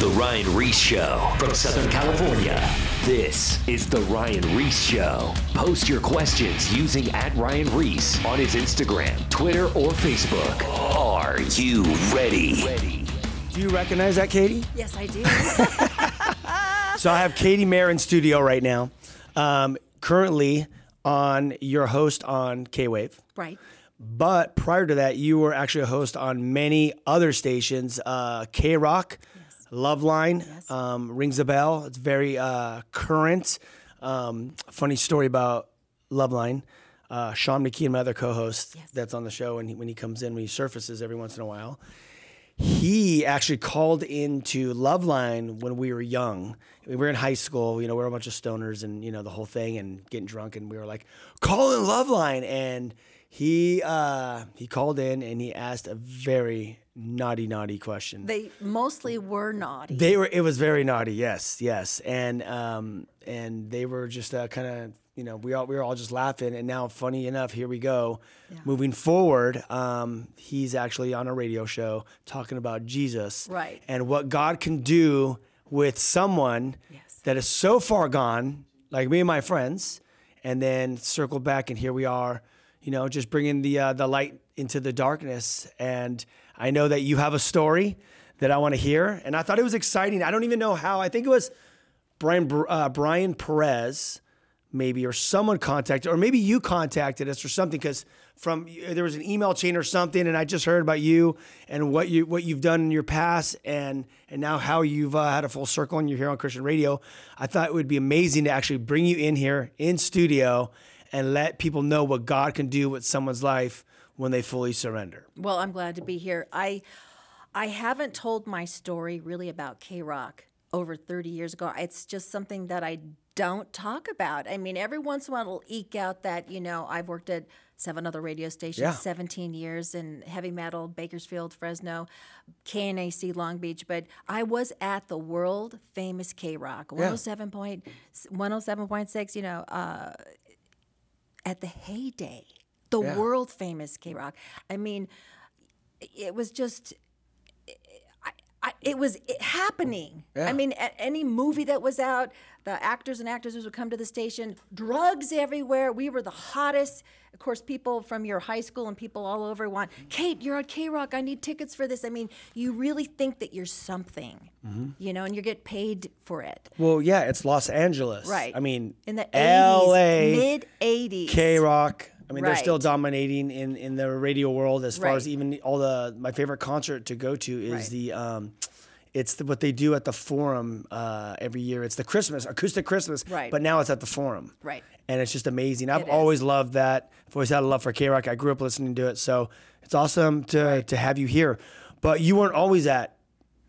The Ryan Ries Show from Southern California. This is The Ryan Ries Show. Post your questions using at Ryan Ries on his Instagram, Twitter, or Facebook. Are you ready? Ready. Do you recognize that, Katie? Yes, I do. So I have Katy Manor in studio right now. Um, currently on your host on K Wave. right. But prior to that, you were actually a host on many other stations. Uh, K Rock, Loveline, Yes. um, rings a bell. It's very uh, current. Um, funny story about Loveline. Uh, Sean McKee, my other co-host, Yes. that's on the show, and he, when he comes in, when he surfaces every once in a while, he actually called into Loveline when we were young. We were in high school, you know, we were a bunch of stoners and, you know, the whole thing and getting drunk. And we were like, call in Loveline. And he, uh, he called in and he asked a very naughty, naughty question. They mostly were naughty. They were. It was very naughty. Yes, yes, and um, and they were just uh, kind of. You know, we all we were all just laughing, and now, funny enough, here we go. Moving forward, um, he's actually on a radio show talking about Jesus, Right. and what God can do with someone Yes. that is so far gone, like me and my friends, and then circle back, and here we are. You know, just bringing the uh, the light into the darkness, and I know that you have a story that I want to hear, and I thought it was exciting. I don't even know how. I think it was Brian uh, Brian Perez, maybe, or someone contacted, or maybe you contacted us or something, because from there was an email chain or something, and I just heard about you and what you what you've done in your past, and and now how you've uh, had a full circle and you're here on Christian radio. I thought it would be amazing to actually bring you in here in studio and let people know what God can do with someone's life when they fully surrender. Well, I'm glad to be here. I I haven't told my story really about K Rock over 30 years ago. It's just something that I don't talk about. I mean, every once in a while it'll eke out that, you know, I've worked at seven other radio stations, Yeah. 17 years in heavy metal, Bakersfield, Fresno, KNAC Long Beach, but I was at the world famous K Rock, 107 point, 107.6, you know, uh, at the heyday, the Yeah. world famous K Rock. I mean, it was just. I, I, it was it happening. Yeah. I mean, any movie that was out, the actors and actresses would come to the station. Drugs everywhere. We were the hottest. Of course, people from your high school and people all over want, Kate, you're on K Rock. I need tickets for this. I mean, you really think that you're something, Mm-hmm. you know, and you get paid for it. Well, yeah, it's Los Angeles. Right. I mean, in the 80s, L.A. mid 80s. K Rock. I mean, they're still dominating in, in the radio world as far as even all the my favorite concert to go to is Right. the um, it's the, what they do at the Forum uh, every year. It's the Christmas acoustic Christmas, Right. But now it's at the Forum, Right. And it's just amazing. I've It is. always loved that. I've always had a love for K Rock. I grew up listening to it, so it's awesome to to have you here. But you weren't always at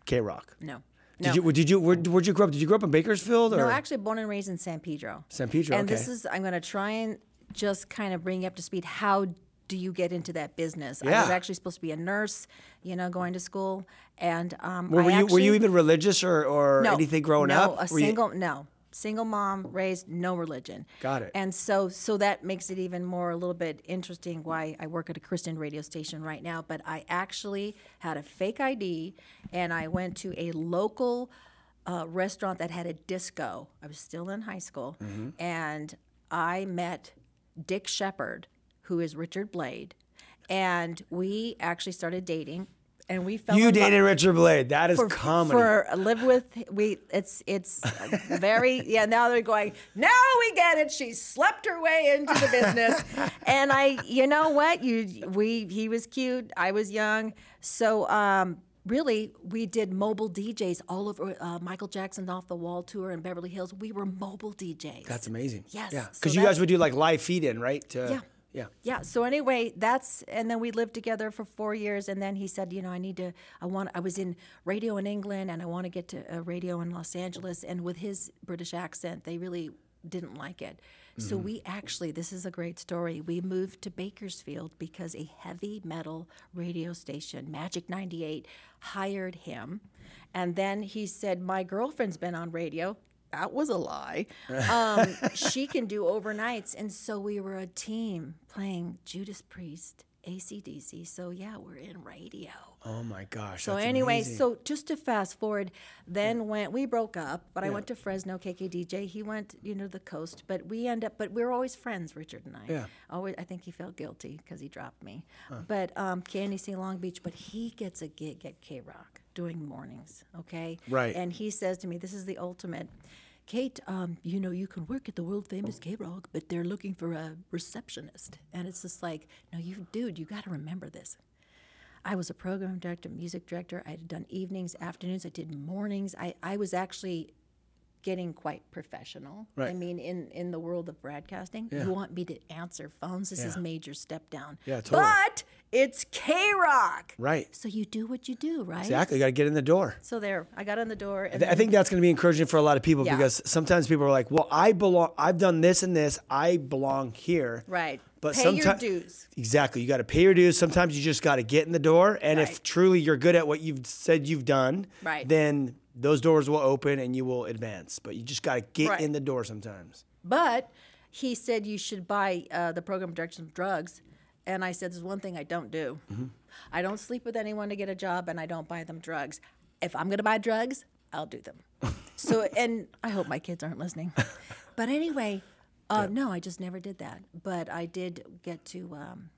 K Rock. No. Did no. you? Did you? Where, where'd you grow up? Did you grow up in Bakersfield? Or? No, actually, born and raised in San Pedro. San Pedro, And this is, I'm going to try and just kind of bring you up to speed. How do you get into that business? I was actually supposed to be a nurse, you know, going to school. And um, Were, I were you were you even religious or, or no, anything growing up? no, up? a Were you- single, no. Single mom, raised no religion. Got it. And so, so that makes it even more a little bit interesting why I work at a Christian radio station right now. But I actually had a fake ID, and I went to a local uh, restaurant that had a disco. I was still in high school, Mm-hmm. and I met Dick Shepard, who is Richard Blade, and we actually started dating. And we fell You dated Richard Blade. That is for, comedy. for live with we it's it's very yeah now they're going now we get it she slept her way into the business and i you know what you we he was cute i was young so um really we did mobile djs all over uh, michael jackson off the wall tour in beverly hills we were mobile djs That's amazing. Yes, Yeah. so Because you guys would do like live feed in, right? To, Yeah. Yeah. yeah so anyway that's and then we lived together for four years and then he said you know i need to i want i was in radio in england and i want to get to a radio in los angeles and with his british accent they really didn't like it. So mm-hmm. we actually this is a great story we moved to bakersfield because a heavy metal radio station magic 98 hired him. And then he said my girlfriend's been on radio that was a lie. Um, she can do overnights. And so we were a team playing Judas Priest, ACDC. So yeah, we're in radio. Oh my gosh. So anyway, amazing. so just to fast forward, then went we broke up, but I went to Fresno KKDJ. He went, you know, the coast, but we end up, but we were always friends, Richard and I. Yeah. Always, I think he felt guilty because he dropped me. But um, KNAC Long Beach, but he gets a gig at K Rock doing mornings. Okay. Right. And he says to me, "This is the ultimate." Kate, um, you know, you can work at the world famous K Rock, but they're looking for a receptionist. And it's just like, no, you, dude, you got to remember this. I was a program director, music director. I had done evenings, afternoons. I did mornings. I, I was actually getting quite professional. Right. I mean, in, in the world of broadcasting, Yeah. you want me to answer phones. This is Yeah. major step down. Yeah, totally. But it's K Rock. Right. So you do what you do, right? Exactly. You got to get in the door. So there, I got in the door. And I then- think that's going to be encouraging for a lot of people Yeah. because sometimes people are like, "Well, I belong. I've done this and this. I belong here." right. But Pay your dues. Exactly. You got to pay your dues. Sometimes you just got to get in the door, and if truly you're good at what you've said you've done, Right. then those doors will open and you will advance. But you just got to get Right. in the door sometimes. But he said you should buy uh, the program of direction of drugs. And I said, there's one thing I don't do. Mm-hmm. I don't sleep with anyone to get a job, and I don't buy them drugs. If I'm going to buy drugs, I'll do them. so, and I hope my kids aren't listening. But anyway, uh, no, I just never did that. But I did get to um,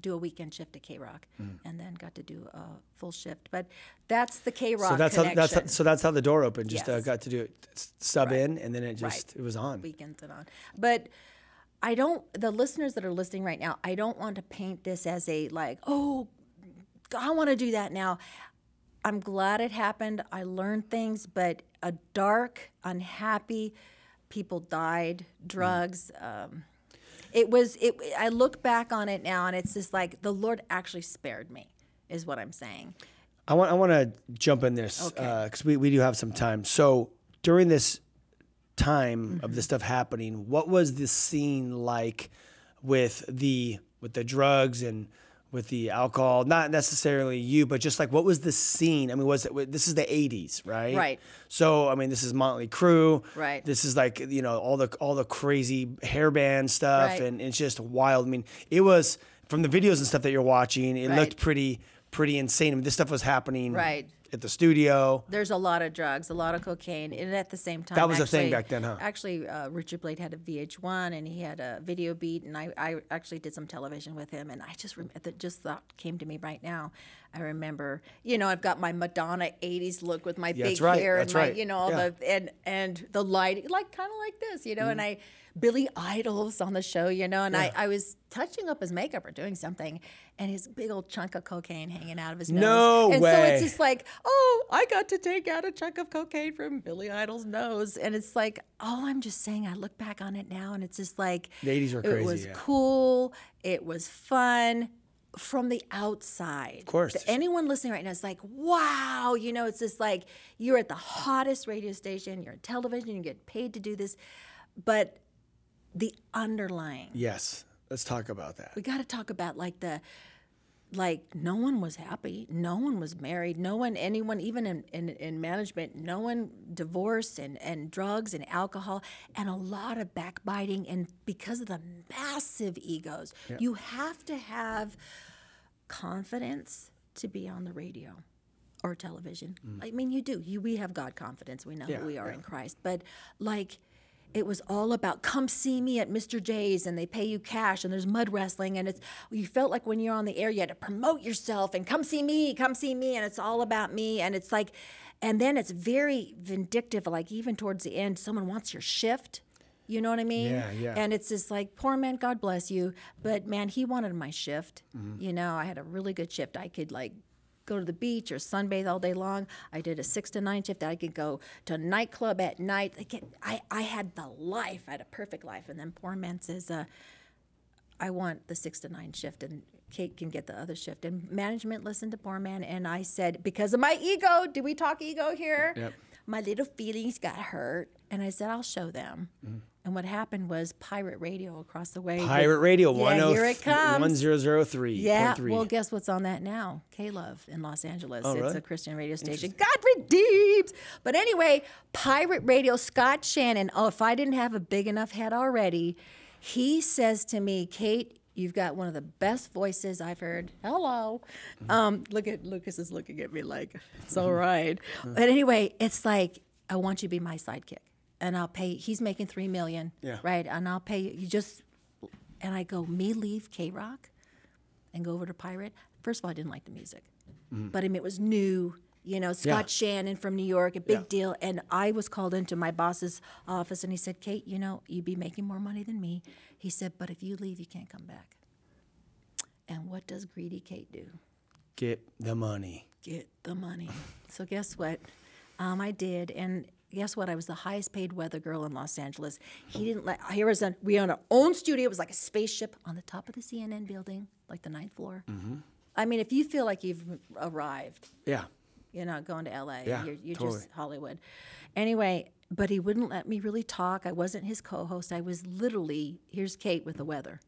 do a weekend shift at K Rock, and then got to do a full shift. But that's the K Rock. So that's how, connection. that's how, so that's how the door opened. Just uh, Yes. got to do it, s- sub in, and then it just it was on. weekends and on. But I don't. The listeners that are listening right now, I don't want to paint this as a like, oh, I want to do that now. I'm glad it happened. I learned things, but a dark, unhappy, people died, drugs. Um, it was. It. I look back on it now, and it's just like the Lord actually spared me, is what I'm saying. I want I want to jump in this Okay. because we, we do have some time. So during this time of Mm-hmm. this stuff happening, what was the scene like with the with the drugs and with the alcohol? Not necessarily you, but just like what was the scene? I mean, was it this is the '80s, right? Right. So I mean, this is Motley Crue. Right. This is like you know all the all the crazy hairband stuff, Right. and it's just wild. I mean, it was from the videos and stuff that you're watching. It Right. looked pretty pretty insane. I mean, this stuff was happening Right. At the studio. There's a lot of drugs, a lot of cocaine, and at the same time, That was a thing back then, huh? Actually, uh, Richard Blade had a VH1, and he had a video beat, and I, I actually did some television with him, and I just rem- that just thought came to me right now. I remember, you know, I've got my Madonna '80s look with my Yeah, big right, hair and my, right, you know, all yeah. the and and the light, like kind of like this, you know, and Mm-hmm. I. Billy Idol's on the show, you know, and I, I was touching up his makeup or doing something, and his big old chunk of cocaine hanging out of his nose. No and so it's just like, oh, I got to take out a chunk of cocaine from Billy Idol's nose. And it's like, oh, I'm just saying, I look back on it now and it's just like, The 80s were It crazy, was yeah. cool. It was fun from the outside. Of course. Anyone listening right now is like, wow, you know, it's just like you're at the hottest radio station, you're on television, you get paid to do this. But the underlying, Yes, let's talk about that. we got to talk about like the like no one was happy no one was married no one anyone even in, in, in management no one divorce and, and drugs and alcohol and a lot of backbiting and because of the massive egos. You have to have confidence to be on the radio or television. Mm. I mean you do. You we have god confidence. We know Yeah, who we are yeah. in christ. But like it was all about come see me at Mr. J's and they pay you cash and there's mud wrestling and it's you felt like when you're on the air you had to promote yourself and come see me, come see me and it's all about me and it's like and then it's very vindictive like even towards the end someone wants your shift. You know what I mean? Yeah, yeah. And it's just like, poor man, God bless you. But man, he wanted my shift. Mm-hmm. You know, I had a really good shift. I could like go to the beach or sunbathe all day long. I did a six to nine shift. I could go to a nightclub at night. I, get, I, I had the life. I had a perfect life. And then poor man says, uh, I want the six to nine shift, and Kate can get the other shift. And management listened to poor man, and I said, because of my ego, do we talk ego here? Yep. My little feelings got hurt, and I said, I'll show them. Mm-hmm. And what happened was pirate radio across the way. Pirate Radio, yeah, here it comes. 1003. Yeah, well, guess what's on that now? K Love in Los Angeles. Oh, it's really? a Christian radio station. God redeems. But anyway, Pirate Radio, Scott Shannon. Oh, if I didn't have a big enough head already, he says to me, Kate, You've got one of the best voices I've heard. Hello. Um, look at Lucas is looking at me like it's all right. But anyway, it's like I want you to be my sidekick, and I'll pay. He's making three million, Yeah. right? And I'll pay you. You just and I go me leave K Rock and go over to Pirate. First of all, I didn't like the music, but I mean it was new. You know, Scott Mm-hmm. Shannon from New York, a big Yeah. deal. And I was called into my boss's office, and he said, "Kate, you know, you'd be making more money than me." He said, "But if you leave, you can't come back." And what does greedy Kate do? Get the money. Get the money. So guess what? Um, I did, and guess what? I was the highest paid weather girl in Los Angeles. He didn't let. Here was a we own our own studio. It was like a spaceship on the top of the CNN building, like the ninth floor. Mm-hmm. I mean, if you feel like you've arrived, Yeah. you're not going to LA. Yeah, you're you're totally. just Hollywood. Anyway, but he wouldn't let me really talk. I wasn't his co-host. I was literally here's Kate with the weather.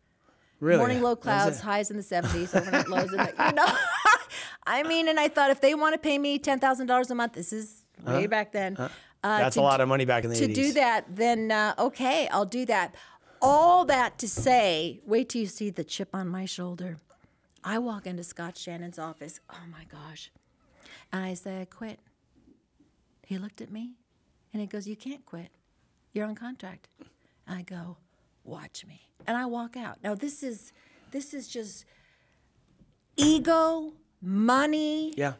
Really? Morning low clouds, highs in the 70s, overnight lows in the, you know. I mean, and I thought if they want to pay me ten thousand dollars a month, this is way back then. Uh, That's to a lot of money back in the to 80s. do that, then uh, okay, I'll do that. All that to say, wait till you see the chip on my shoulder. I walk into Scott Shannon's office. Oh my gosh. And I said, quit. He looked at me and he goes, You can't quit. You're on contract. And I go, Watch me. And I walk out. Now this is this is just ego, money. Yeah.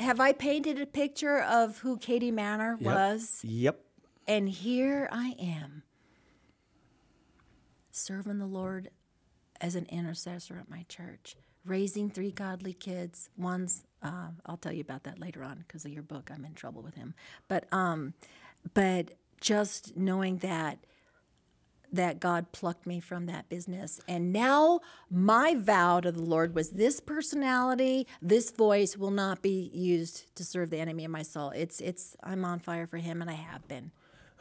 Have I painted a picture of who Katy Manor Yep. was? Yep. And here I am, serving the Lord as an intercessor at my church, raising three godly kids. One's, uh, I'll tell you about that later on because of your book. I'm in trouble with him. But, um, but just knowing that that God plucked me from that business. And now my vow to the Lord was this personality, this voice will not be used to serve the enemy of my soul. It's it's I'm on fire for him and I have been.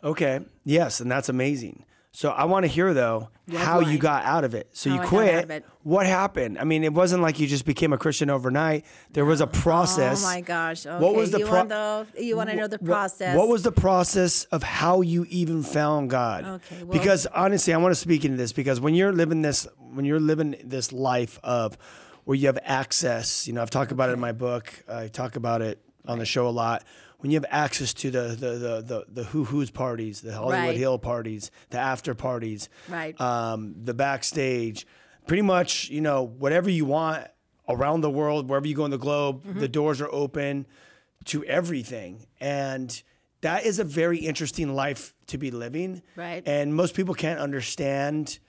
Okay. Yes, and that's amazing. So I want to hear though Red how you got out of it. So How you I got quit. out of it. What happened? I mean, it wasn't like you just became a Christian overnight. There was a process. Oh my gosh. Okay. What was the you pro- want the, you want to know the process? What was the process of how you even found God? Okay, well- because honestly, I want to speak into this because when you're living this, when you're living this life of where you have access, you know, I've talked about it in my book. I talk about it on the show a lot. When you have access to the the the the, the who who's parties, the Hollywood Right. Hill parties, the after parties, Right. um, the backstage, pretty much, you know, whatever you want around the world, wherever you go in the globe, Mm-hmm. the doors are open to everything. And that is a very interesting life to be living. Right. And most people can't understand,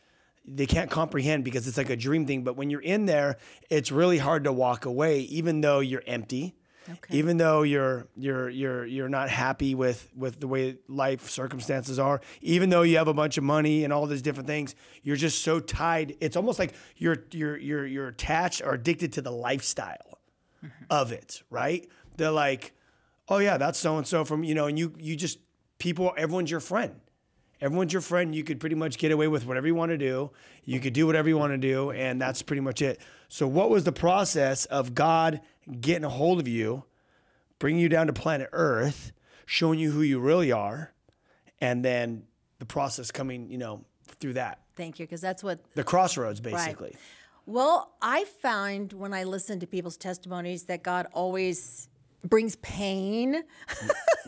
they can't comprehend because it's like a dream thing. But when you're in there, it's really hard to walk away, even though you're empty. Okay. Even though you're you're you're you're not happy with with the way life circumstances are, even though you have a bunch of money and all these different things, you're just so tied. It's almost like you're you're you're you're attached or addicted to the lifestyle mm-hmm. of it, right? They're like, oh yeah, that's so and so from you know, and you you just people, everyone's your friend. Everyone's your friend. You could pretty much get away with whatever you want to do. You could do whatever you want to do, and that's pretty much it. So, what was the process of God getting a hold of you, bringing you down to planet Earth, showing you who you really are, and then the process coming, you know, through that? Thank you, because that's what the crossroads, basically. Well, I find when I listen to people's testimonies that God always brings pain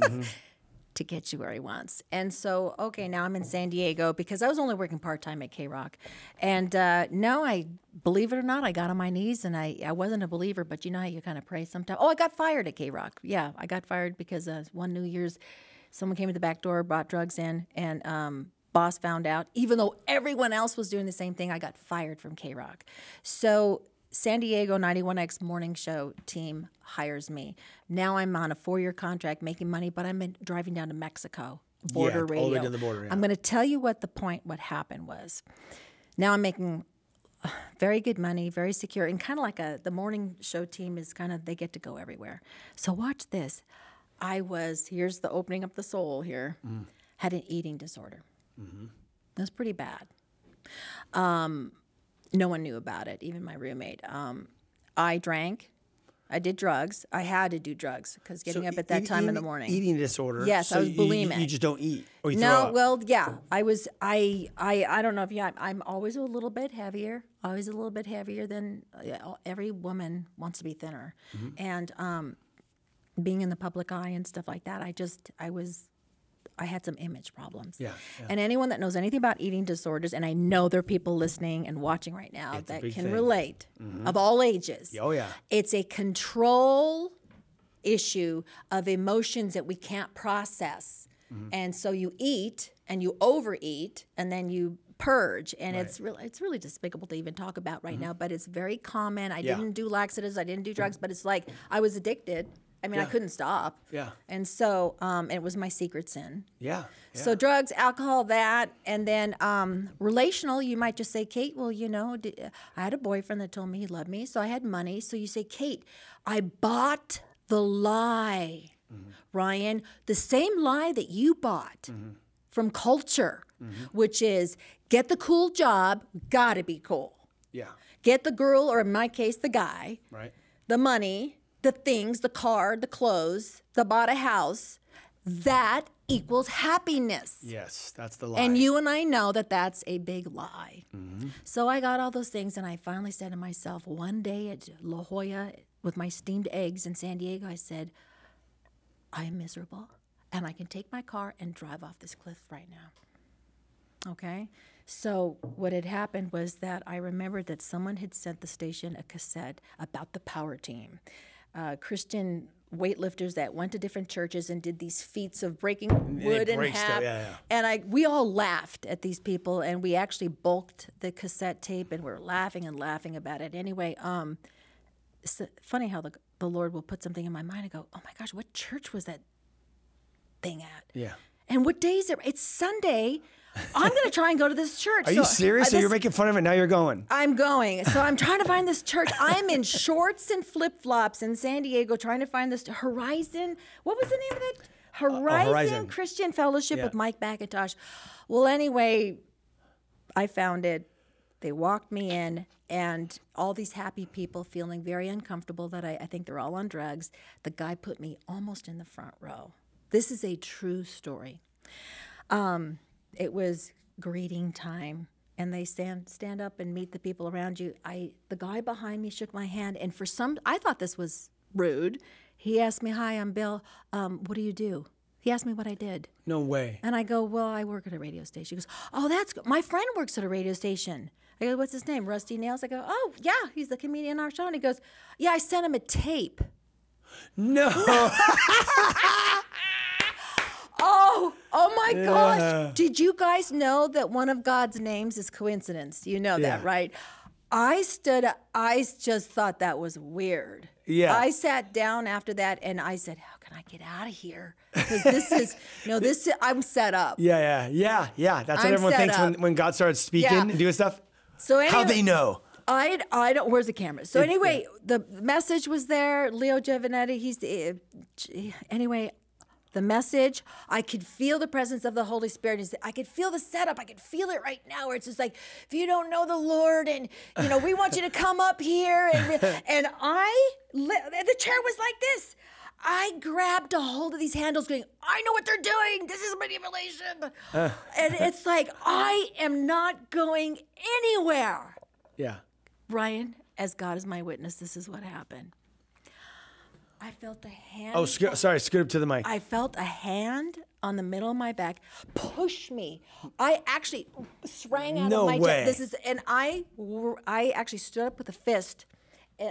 mm-hmm. to get you where He wants. And so, okay, now I'm in San Diego because I was only working part time at K Rock. And uh, no, I believe it or not, I got on my knees and I, I wasn't a believer, but you know how you kind of pray sometimes. Oh, I got fired at K Rock. Yeah, I got fired because uh, one New Year's, someone came to the back door, brought drugs in, and um, boss found out. Even though everyone else was doing the same thing, I got fired from K Rock. So San Diego 91X morning show team hires me. Now I'm on a four year contract making money, but I'm in, driving down to Mexico, border all the radio. way to the border, yeah. I'm going to tell you what the point, what happened was. Now I'm making uh, very good money, very secure, and kind of like a the morning show team is kind of they get to go everywhere. So watch this. I was here's the opening up the soul here. Mm. Had an eating disorder. Mm-hmm. Was pretty bad. Um, no one knew about it, even my roommate. Um, I drank. I did drugs. I had to do drugs because getting So up at that eat- time in the morning. Eating disorder. Yes, I was bulimic. you- You, just don't eat, or you No, well, yeah, I was. I, I, I don't know if you. I'm, I'm always a little bit heavier. Always a little bit heavier than uh, every woman wants to be thinner, Mm-hmm. and um, being in the public eye and stuff like that. I just, I was. I had some image problems. Yeah, yeah. And anyone that knows anything about eating disorders, and I know there are people listening and watching right now It's that can thing. relate of all ages. Oh, yeah. It's a control issue of emotions that we can't process. Mm-hmm. And so you eat and you overeat and then you purge and it's really it's really despicable to even talk about right now but it's very common. I Mm-hmm. Yeah. didn't do laxatives, I didn't do drugs, but it's like I was addicted. I mean, I Yeah. couldn't stop. Yeah. And so um, it was my secret sin. yeah. So drugs, alcohol, that, and then um, relational. You might just say, Kate. Well, you know, d- I had a boyfriend that told me he loved me, so I had money. So you say, Kate, I bought the lie, Ryan, the same lie that you bought from culture, which is get the cool job, gotta be cool. yeah. Get the girl, or in my case, the guy, Right. the money, the things, the car, the clothes, the bought a house. That equals happiness. Yes, that's the lie. And you and I know that that's a big lie. Mm-hmm. So I got all those things, and I finally said to myself one day at La Jolla with my steamed eggs in San Diego, I said, I am miserable, and I can take my car and drive off this cliff right now. Okay? So what had happened was that I remembered that someone had sent the station a cassette about the power team. Uh, Christian weightlifters that went to different churches and did these feats of breaking wood in half. yeah, yeah. And I we all laughed at these people and we actually bulked the cassette tape and we are laughing and laughing about it. Anyway, um it's funny how the the Lord will put something in my mind and go, "Oh my gosh, what church was that thing at?" Yeah. And what day is it? It's Sunday. I'm going to try and go to this church. Are you serious? so you're making fun of it now? You're going. I'm going. So I'm trying to find this church. I'm in shorts and flip flops in San Diego trying to find this Horizon. What was the name of it? Horizon, Horizon. Christian Fellowship Yeah. with Mike MacIntosh. Well, anyway, I found it. They walked me in, and all these happy people feeling very uncomfortable that I, I think they're all on drugs. The guy put me almost in the front row. This is a true story Um, it was greeting time. And they stand stand up and meet the people around you. I the guy behind me shook my hand. And for some i thought this was rude. He asked me hi i'm bill. Um, what do you do? He asked me what i did. No way. and i go well i work at a radio station. He goes oh that's good. my friend works at a radio station. I go what's his name? Rusty nails? I go oh yeah he's the comedian on our show. And he goes yeah i sent him a tape. No. Oh, my gosh. Did you guys know that one of God's names is coincidence? You know that, right? I stood I just thought that was weird. Yeah. I sat down after that and I said, "How can I get out of here?" Because this is no, this is, I'm set up. yeah, yeah, yeah, yeah. That's what I'm everyone thinks when, when God starts speaking Yeah. and doing stuff. So How they know? I, I don't. Where's the camera? So anyway, the message was there. Leo Giovinetti. He's the uh, anyway. The message, I could feel the presence of the Holy Spirit. I could feel the setup. I could feel it right now. Where it's just like, if you don't know the Lord, and you know, we want you to come up here, and and I, the chair was like this. I grabbed a hold of these handles, going, I know what they're doing. This is manipulation, and it's like I am not going anywhere. Yeah. Brian, as God is my witness, this is what happened. I felt a hand. Oh, sco- sorry. Scoot up to the mic. I felt a hand on the middle of my back push me. I actually sprang out No of my way. chair. This is, and I, I actually stood up with a fist,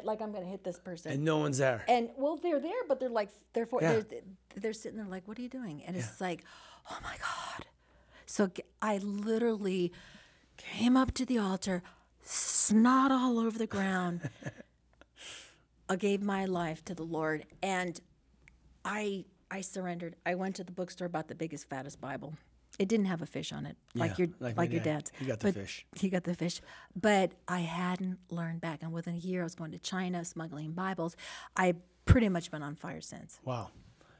like I'm gonna hit this person. and no one's there. And well, they're there, but they're like, they're for, Yeah. they're, they're sitting there like, what are you doing? And it's like, oh my God. So I literally came up to the altar, snot all over the ground. I gave my life to the Lord, and I I surrendered. I went to the bookstore, bought the biggest, fattest Bible. It didn't have a fish on it, like Yeah, your like like, your dad. dad's. He got the But fish. He got the fish, but I hadn't learned back. And within a year, I was going to China, smuggling Bibles. I pretty much been on fire since. wow.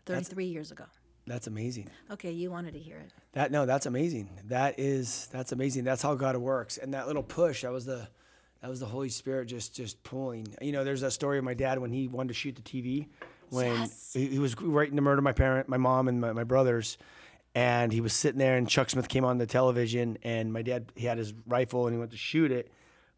33 years ago. That's amazing. Okay, you wanted to hear it. That no, that's amazing. That is that's amazing. That's how God works. And that little push, that was the That was the Holy Spirit just just pulling. You know, there's that story of my dad when he wanted to shoot the TV when Yes. he, he was writing to murder my parent, my mom, and my, my brothers. And he was sitting there, and Chuck Smith came on the television, and my dad he had his rifle, and he went to shoot it,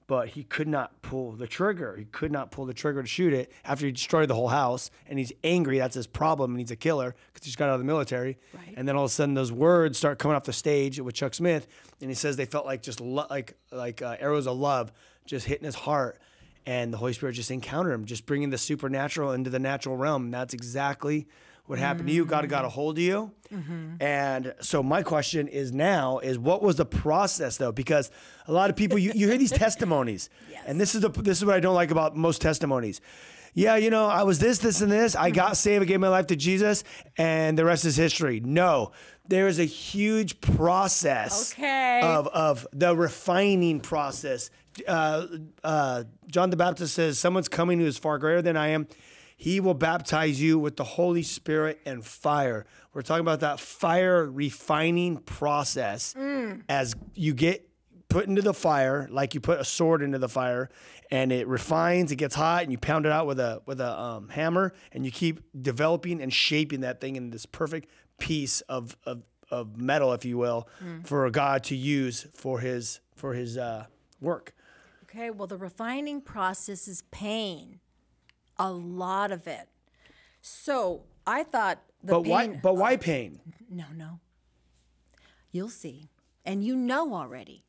but he could not pull the trigger. He could not pull the trigger to shoot it after he destroyed the whole house, and he's angry. That's his problem, and he's a killer because he just got out of the military. Right. And then all of a sudden, those words start coming off the stage with Chuck Smith, and he says they felt like just lo- like like uh, arrows of love just hitting his heart, and the Holy Spirit just encountered him, just bringing the supernatural into the natural realm. And that's exactly what happened to you. God got a mm-hmm. hold of you, mm-hmm. and so my question is now is what was the process though? Because a lot of people you, you hear these testimonies, and this is the this is what I don't like about most testimonies. Yeah, you know, I was this, this, and this. I got mm-hmm. saved, I gave my life to Jesus, and the rest is history. No, there is a huge process Okay. of, of the refining process. Uh, uh, John the Baptist says, Someone's coming who is far greater than I am. He will baptize you with the Holy Spirit and fire. We're talking about that fire refining process as you get put into the fire, like you put a sword into the fire, and it refines, it gets hot, and you pound it out with a with a um, hammer, and you keep developing and shaping that thing in this perfect piece of of, of metal, if you will, for God to use for his for his uh, work. Okay, well, the refining process is pain, a lot of it. So I thought the But pain. why? But why oh, pain? No, no. You'll see. And you know already.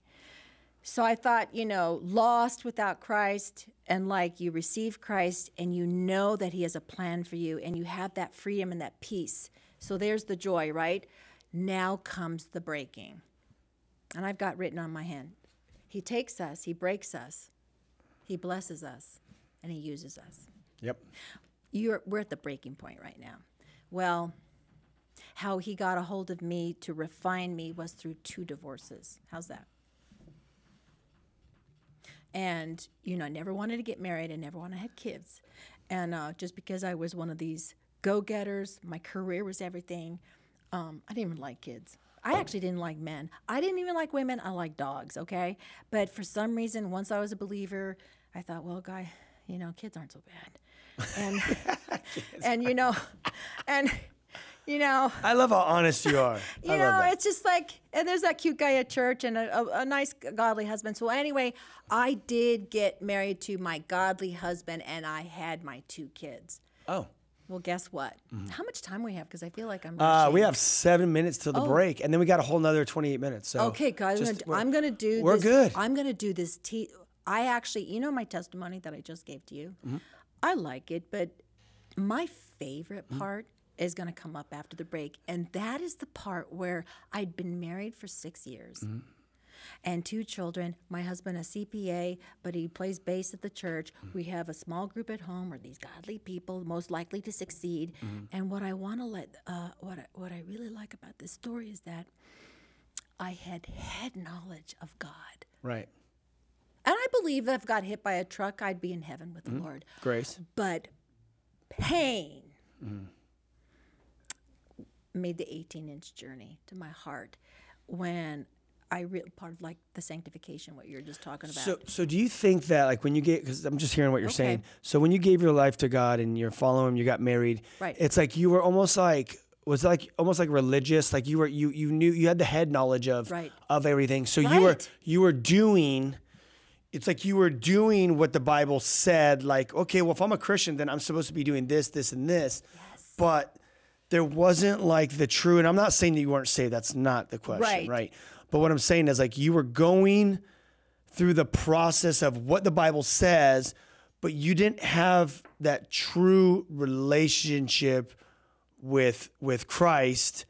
So I thought, you know, lost without Christ, and like you receive Christ and you know that He has a plan for you and you have that freedom and that peace. So there's the joy, right? Now comes the breaking. And I've got written on my hand He takes us, He breaks us, He blesses us, and He uses us Yep. you're we're at the breaking point right now. Well, how he got a hold of me to refine me was through two divorces. How's that? And you know, I never wanted to get married. I never wanted to have kids. And uh, just because I was one of these go-getters, my career was everything. Um, I didn't even like kids. I actually didn't like men. I didn't even like women. I like dogs. Okay, but for some reason, once I was a believer, I thought, well, guy, you know, kids aren't so bad. And and you know, and you know, I love how honest you are. you know, it's just like, and there's that cute guy at church and a, a, a nice, godly husband. So, anyway, I did get married to my godly husband and I had my two kids. Oh. Well, guess what? How much time we have? Because I feel like I'm. Uh, we have seven minutes till the break, and then we got a whole another twenty-eight minutes. So Oh. Okay, guys, I'm just- gonna, I'm gonna do. We're this, good. I'm gonna do this. Te- I actually, you know, my testimony that I just gave to you. Mm-hmm. I like it, but my favorite part is gonna come up after the break, and that is the part where I'd been married for six years. Mm-hmm. And two children. My husband a CPA, but he plays bass at the church. Mm-hmm. We have a small group at home. We're these godly people, most likely to succeed. Mm-hmm. And what I want to let, uh, what I, what I really like about this story is that I had head knowledge of God. right. And I believe if I got hit by a truck, I'd be in heaven with the Lord. Grace. But pain made the 18 inch journey to my heart when I re- part of like the sanctification, what you're just talking about. So, so do you think that like when you get because I'm just hearing what you're Okay. saying. So when you gave your life to God and you're following Him, you got married. Right. It's like you were almost like was like almost like religious. Like you were you you knew you had the head knowledge of Right. of everything. So you were you were doing. It's like you were doing what the Bible said. Like okay, well if I'm a Christian, then I'm supposed to be doing this, this, and this. Yes. But there wasn't like the true. And I'm not saying that you weren't saved. That's not the question. Right. right? But what I'm saying is like you were going through the process of what the Bible says, but you didn't have that true relationship with with Christ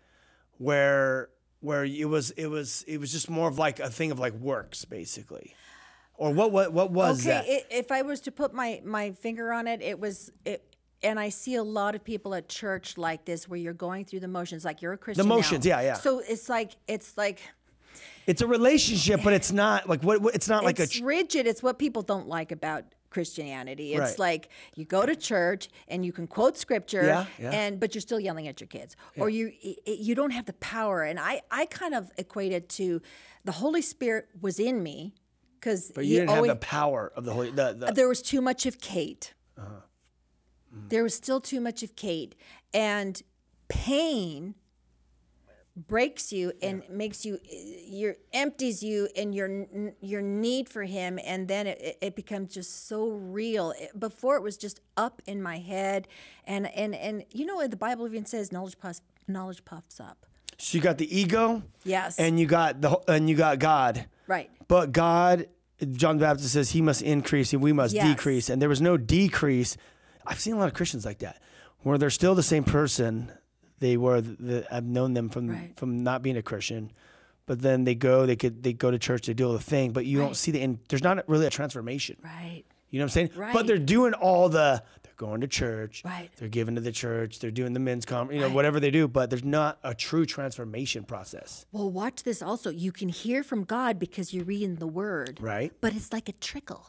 where where it was it was it was just more of like a thing of like works basically. Or what what what was okay, that? i if I was to put my, my finger on it, it was, it, and I see a lot of people at church like this where you're going through the motions, like you're a Christian. The motions, yeah, yeah. So it's like, it's like, it's a relationship, but it's not like what, what it's not like a it's rigid. It's what people don't like about Christianity. It's Right. like you go to church and you can quote scripture, Yeah, yeah. and but you're still yelling at your kids, or you you don't have the power. And I I kind of equate it to the Holy Spirit was in me because But you didn't have the power of the Holy. The, the, there was too much of Kate. Uh-huh. There was still too much of Kate, and pain breaks you and makes you your empties you and your your need for him and then it, it becomes just so real It- before it was just up in my head and and and you know what the bible even says knowledge puffs knowledge puffs up so you got the ego. Yes. And you got the and you got God. right But God, John the Baptist says he must increase and we must Yes. decrease. And there was no decrease. I've seen a lot of Christians like that, where they're still the same person they were. The, I've known them from Right. from not being a Christian, but then they go, they could they go to church, they do the thing, but you don't see the. In, there's not really a transformation. right You know what I'm saying? Right. But they're doing all the. They're going to church. Right. They're giving to the church. They're doing the men's com. You know Right. whatever they do, but there's not a true transformation process. well watch this also you can hear from god because you're reading the word Right. Mm. but it's like a trickle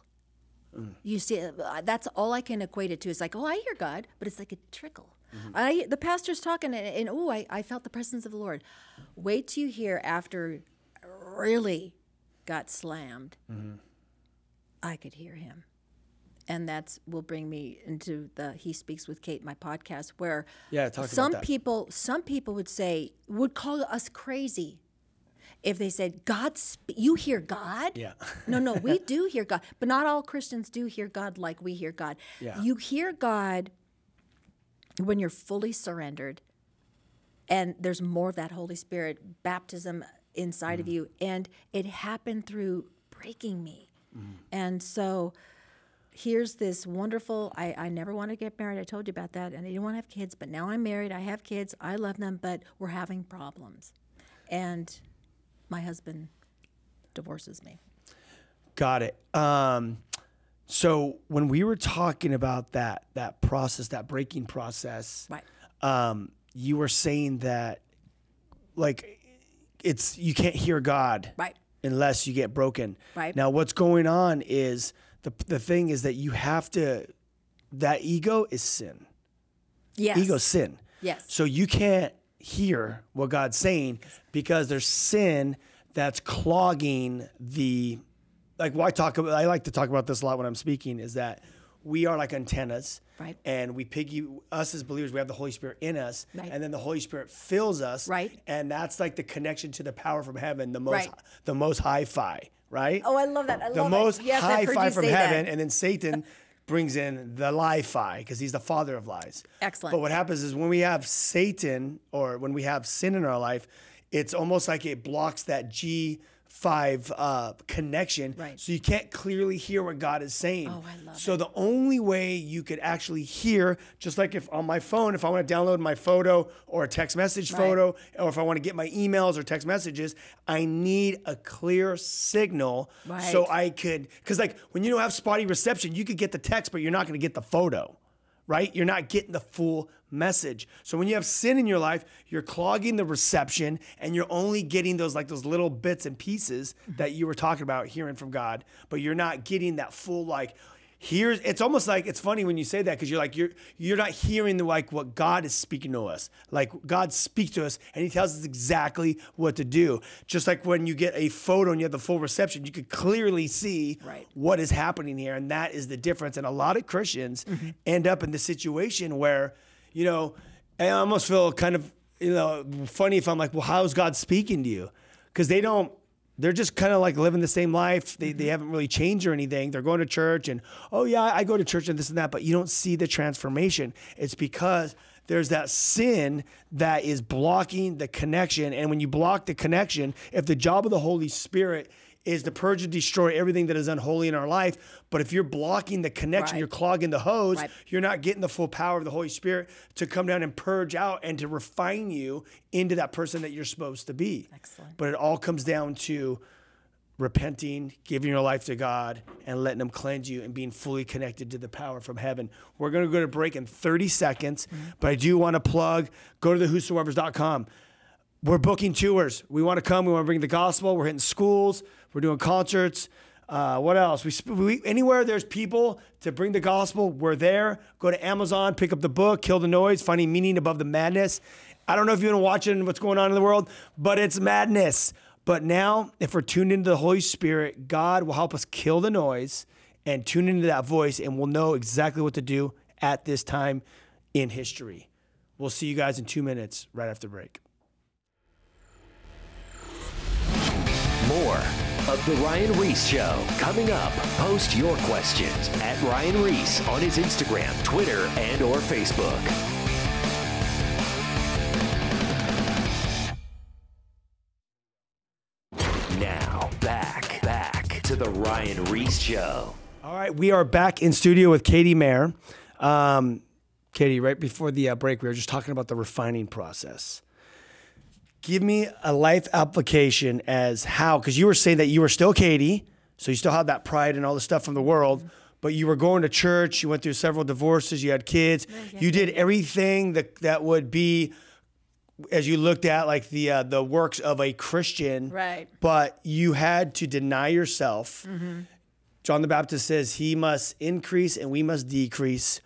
you see uh, that's all i can equate it to it's like oh i hear god but it's like a trickle. I the pastor's talking and, and oh I, I felt the presence of the lord wait till you hear after really got slammed Mm-hmm. i could hear him and that's will bring me into the he speaks with kate my podcast where Yeah, talk about some that. people some people would say would call us crazy if they said god sp- you hear god Yeah. no no we do hear god but not all christians do hear god like we hear god Yeah. you hear god when you're fully surrendered and there's more of that holy spirit baptism inside Mm. of you and it happened through breaking me Mm. and so here's this wonderful I, I never want to get married i told you about that and i didn't want to have kids but now i'm married i have kids i love them but we're having problems and my husband divorces me Got it. Um, so when we were talking about that that process, that breaking process, right um, you were saying that like it's you can't hear God Right. unless you get broken. Right. Now what's going on is the the thing is that you have to that ego is sin. yes Ego sin. Yes. So you can't hear what God's saying because there's sin that's clogging the like why talk about I like to talk about this a lot when I'm speaking is that we are like antennas. Right. And we piggy us as believers, we have the Holy Spirit in us. Right. And then the Holy Spirit fills us. Right. And that's like the connection to the power from heaven, the most Right. the most high fi, right? oh i love that i the love most yes high fi from heaven, that. and then Satan brings in the lie fi because he's the father of lies. Excellent. But what happens is when we have Satan or when we have sin in our life, it's almost like it blocks that G five uh, connection, Right. so you can't clearly hear what God is saying. Oh, I love so the only way you could actually hear, just like if on my phone, if I want to download my photo or a text message Right. photo, or if I want to get my emails or text messages, I need a clear signal so I could, because like when you don't have spotty reception, you could get the text, but you're not going to get the photo, right? You're not getting the full message. So when you have sin in your life, you're clogging the reception and you're only getting those like those little bits and pieces that you were talking about hearing from God, but you're not getting that full like here's it's almost like it's funny when you say that because you're like you're you're not hearing the like what God is speaking to us. Like God speaks to us and he tells us exactly what to do. Just like when you get a photo and you have the full reception, you could clearly see Right. what is happening here and that is the difference and a lot of christians Mm-hmm. end up in the situation where you know i almost feel kind of you know funny if i'm like well how's god speaking to you? Because they don't they're just kind of like living the same life. They, Mm-hmm. they haven't really changed or anything. They're going to church and oh yeah i go to church and this and that but you don't see the transformation. It's because there's that sin that is blocking the connection. And when you block the connection if the job of the holy spirit is to purge and destroy everything that is unholy in our life. But if you're blocking the connection, Right. you're clogging the hose, Right. you're not getting the full power of the Holy Spirit to come down and purge out and to refine you into that person that you're supposed to be. Excellent. But it all comes down to repenting, giving your life to God, and letting Him cleanse you and being fully connected to the power from heaven. We're going to go to break in 30 seconds, mm-hmm. but I do want to plug go to the whosoevers.com. We're booking tours. We want to come. We want to bring the gospel. We're hitting schools. We're doing concerts. Uh, what else? We, we anywhere there's people to bring the gospel, we're there. Go to Amazon, pick up the book, Kill the Noise, Finding Meaning Above the Madness. I don't know if you've been watching what's going on in the world, but it's madness. But now, if we're tuned into the Holy Spirit, God will help us kill the noise and tune into that voice, and we'll know exactly what to do at this time in history. We'll see you guys in two minutes right after break. More of The Ryan Ries Show coming up. Post your questions at Ryan Ries on his Instagram, Twitter, and or Facebook. Now, back, back to The Ryan Ries Show. All right, we are back in studio with Katy Manor. Um, Katie, right before the uh, break, we were just talking about the refining process. Give me a life application as how, because you were saying that you were still Katie, so you still had that pride and all the stuff from the world, but you were going to church, you went through several divorces, you had kids, you did everything that that would be, as you looked at like the uh, the works of a Christian, Right. But you had to deny yourself. John the Baptist says he must increase and we must decrease.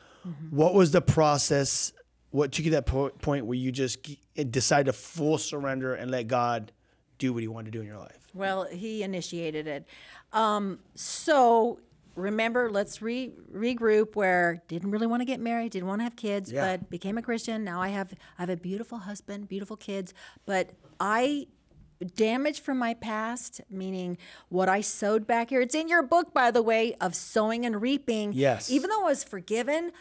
What was the process? What took you to that po- point where you just g- decided to full surrender and let God do what He wanted to do in your life? Well, he initiated it. Um, so remember, let's re- regroup. Where didn't really want to get married, didn't want to have kids, Yeah. but became a Christian. Now I have I have a beautiful husband, beautiful kids. But I damage from my past, meaning what I sowed back here. It's in your book, by the way, of sowing and reaping. Yes. Even though I was forgiven,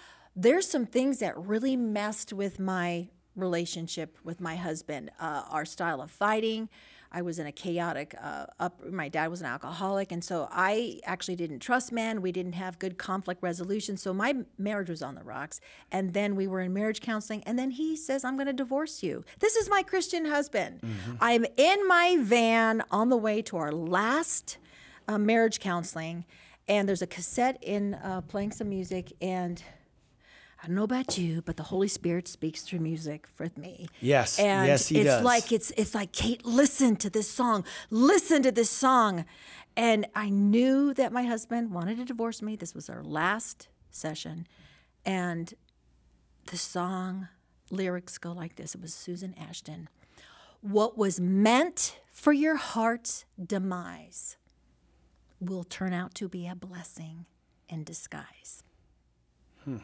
there's some things that really messed with my relationship with my husband. Uh, our style of fighting. I was in a chaotic uh, up. My dad was an alcoholic, and so I actually didn't trust men. We didn't have good conflict resolution, so my marriage was on the rocks. And then we were in marriage counseling, and then he says, "I'm going to divorce you." This is my Christian husband. I'm in my van on the way to our last uh, marriage counseling, and there's a cassette in uh, playing some music, and I don't know about you, but the Holy Spirit speaks through music for me. Yes. and Yes, he it's does. like it's it's like Kate, listen to this song, listen to this song, and I knew that my husband wanted to divorce me. This was our last session, and the song lyrics go like this. It was Susan Ashton. What was meant for your heart's demise will turn out to be a blessing in disguise. Hmm.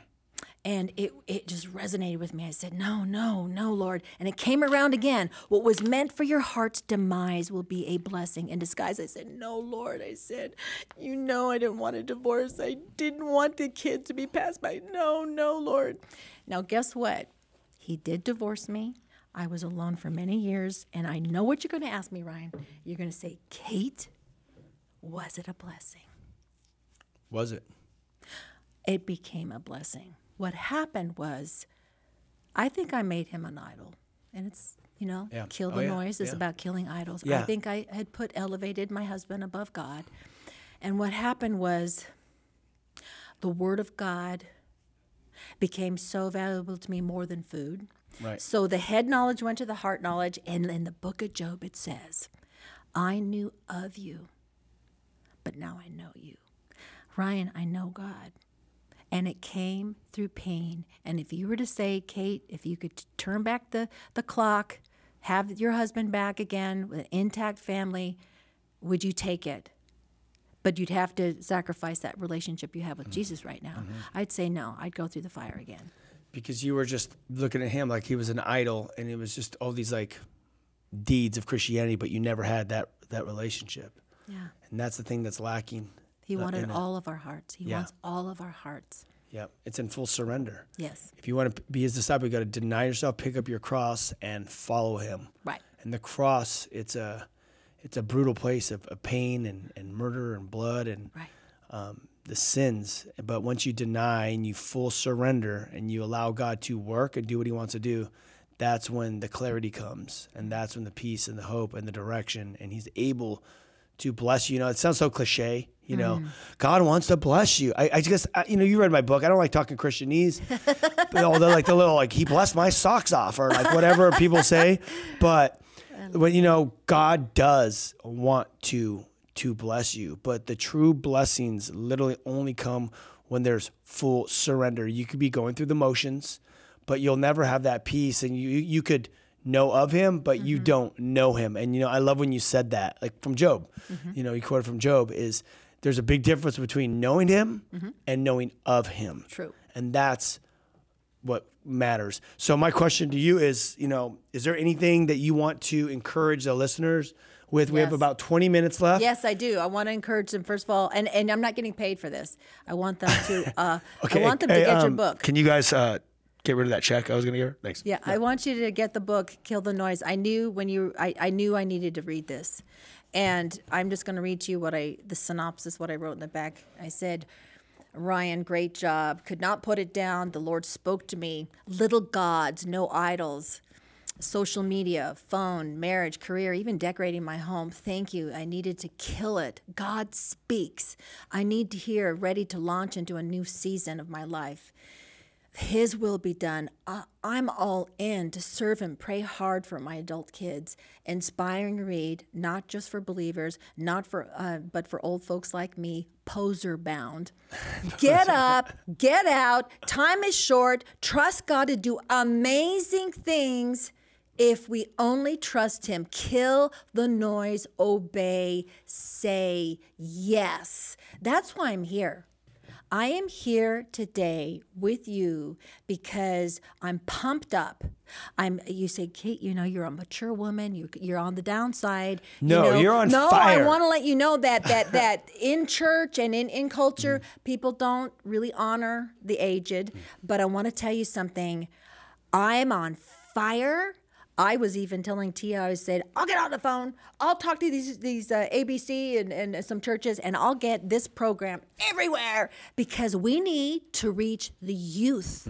And it, it just resonated with me. I said, No, no, no, Lord. And it came around again. What was meant for your heart's demise will be a blessing in disguise. I said, No, Lord. I said, You know, I didn't want a divorce. I didn't want the kid to be passed by. No, no, Lord. Now, guess what? He did divorce me. I was alone for many years. And I know what you're going to ask me, Ryan. You're going to say, Kate, was it a blessing? Was it? it became a blessing. What happened was, I think I made him an idol. And it's, you know, Yeah. kill Oh, the yeah, noise is yeah. about killing idols. I think I had put elevated my husband above God. And what happened was, the word of God became so valuable to me more than food. Right. So the head knowledge went to the heart knowledge. And in the book of Job, it says, I knew of you, but now I know you. Ryan, I know God. And it came through pain. And if you were to say, Kate, if you could turn back the, the clock, have your husband back again with an intact family, would you take it? But you'd have to sacrifice that relationship you have with mm-hmm. Jesus right now. Mm-hmm. I'd say no. I'd go through the fire again. Because you were just looking at him like he was an idol, and it was just all these like deeds of Christianity, but you never had that that relationship, Yeah. and that's the thing that's lacking. He wanted all of our hearts. He Yeah. wants all of our hearts. Yep, it's in full surrender. Yes. If you want to be his disciple, you got to deny yourself, pick up your cross, and follow him. Right. And the cross, it's a, it's a brutal place of, of pain and, and murder and blood and Right. um, the sins. But once you deny and you full surrender and you allow God to work and do what He wants to do, that's when the clarity comes, and that's when the peace and the hope and the direction, and He's able to bless you. You know, it sounds so cliche. You know, God wants to bless you. I, I just, I, you know, you read my book. I don't like talking Christianese, but although like the little like He blessed my socks off or like whatever people say, but when you know God does want to to bless you, but the true blessings literally only come when there's full surrender. You could be going through the motions, but you'll never have that peace, and you you could know of him, but you don't know him. And you know, I love when you said that, like from Job. You know, you quoted from Job is there's a big difference between knowing him and knowing of him. True. And that's what matters. So my question to you is, you know, is there anything that you want to encourage the listeners with? We have about 20 minutes left. Yes, I do. I want to encourage them first of all, and, and I'm not getting paid for this. I want them to. Uh, I want them to hey, get your um, book. Can you guys uh, get rid of that check I was going to give her? Thanks. Yeah, I want you to get the book "Kill the Noise." I knew when you, I, I knew I needed to read this, and I'm just going to read to you what I, the synopsis, what I wrote in the back. I said, "Ryan, great job. Could not put it down. The Lord spoke to me. Little gods, no idols." Social media, phone, marriage, career, even decorating my home. Thank you. I needed to kill it. God speaks. I need to hear, ready to launch into a new season of my life. His will be done. I- I'm all in to serve Him, pray hard for my adult kids. Inspiring read, not just for believers, not for, uh, but for old folks like me, poser bound. Get up, get out. Time is short. Trust God to do amazing things if we only trust Him. Kill the noise, obey, say yes. That's why I'm here. I am here today with you because I'm pumped up. I'm. You say, Kate, you know, you're a mature woman. You, you're on the downside. you No, know. you're on no, fire. I want to let you know that that that in church and in in culture, mm. people don't really honor the aged. But I want to tell you something. I'm on fire. I was even telling Tia, I said, I'll get on the phone. I'll talk to these these uh, ABC and, and some churches, and I'll get this program everywhere because we need to reach the youth.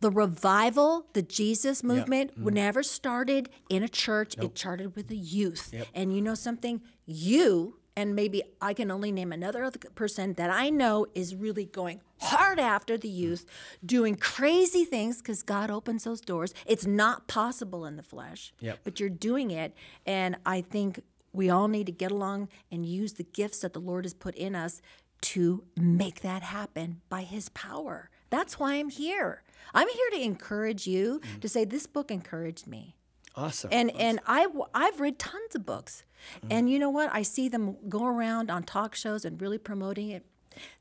The revival, the Jesus movement, never started in a church. It started with the youth. And you know something? You and maybe I can only name another other person that I know is really going hard after the mm. youth, doing crazy things because God opens those doors. It's not possible in the flesh, Yep. but you're doing it. And I think we all need to get along and use the gifts that the Lord has put in us to make that happen by His power. That's why I'm here. I'm here to encourage you mm. to say, This book encouraged me Awesome. and and I I've read tons of books, and you know what? I see them go around on talk shows and really promoting it.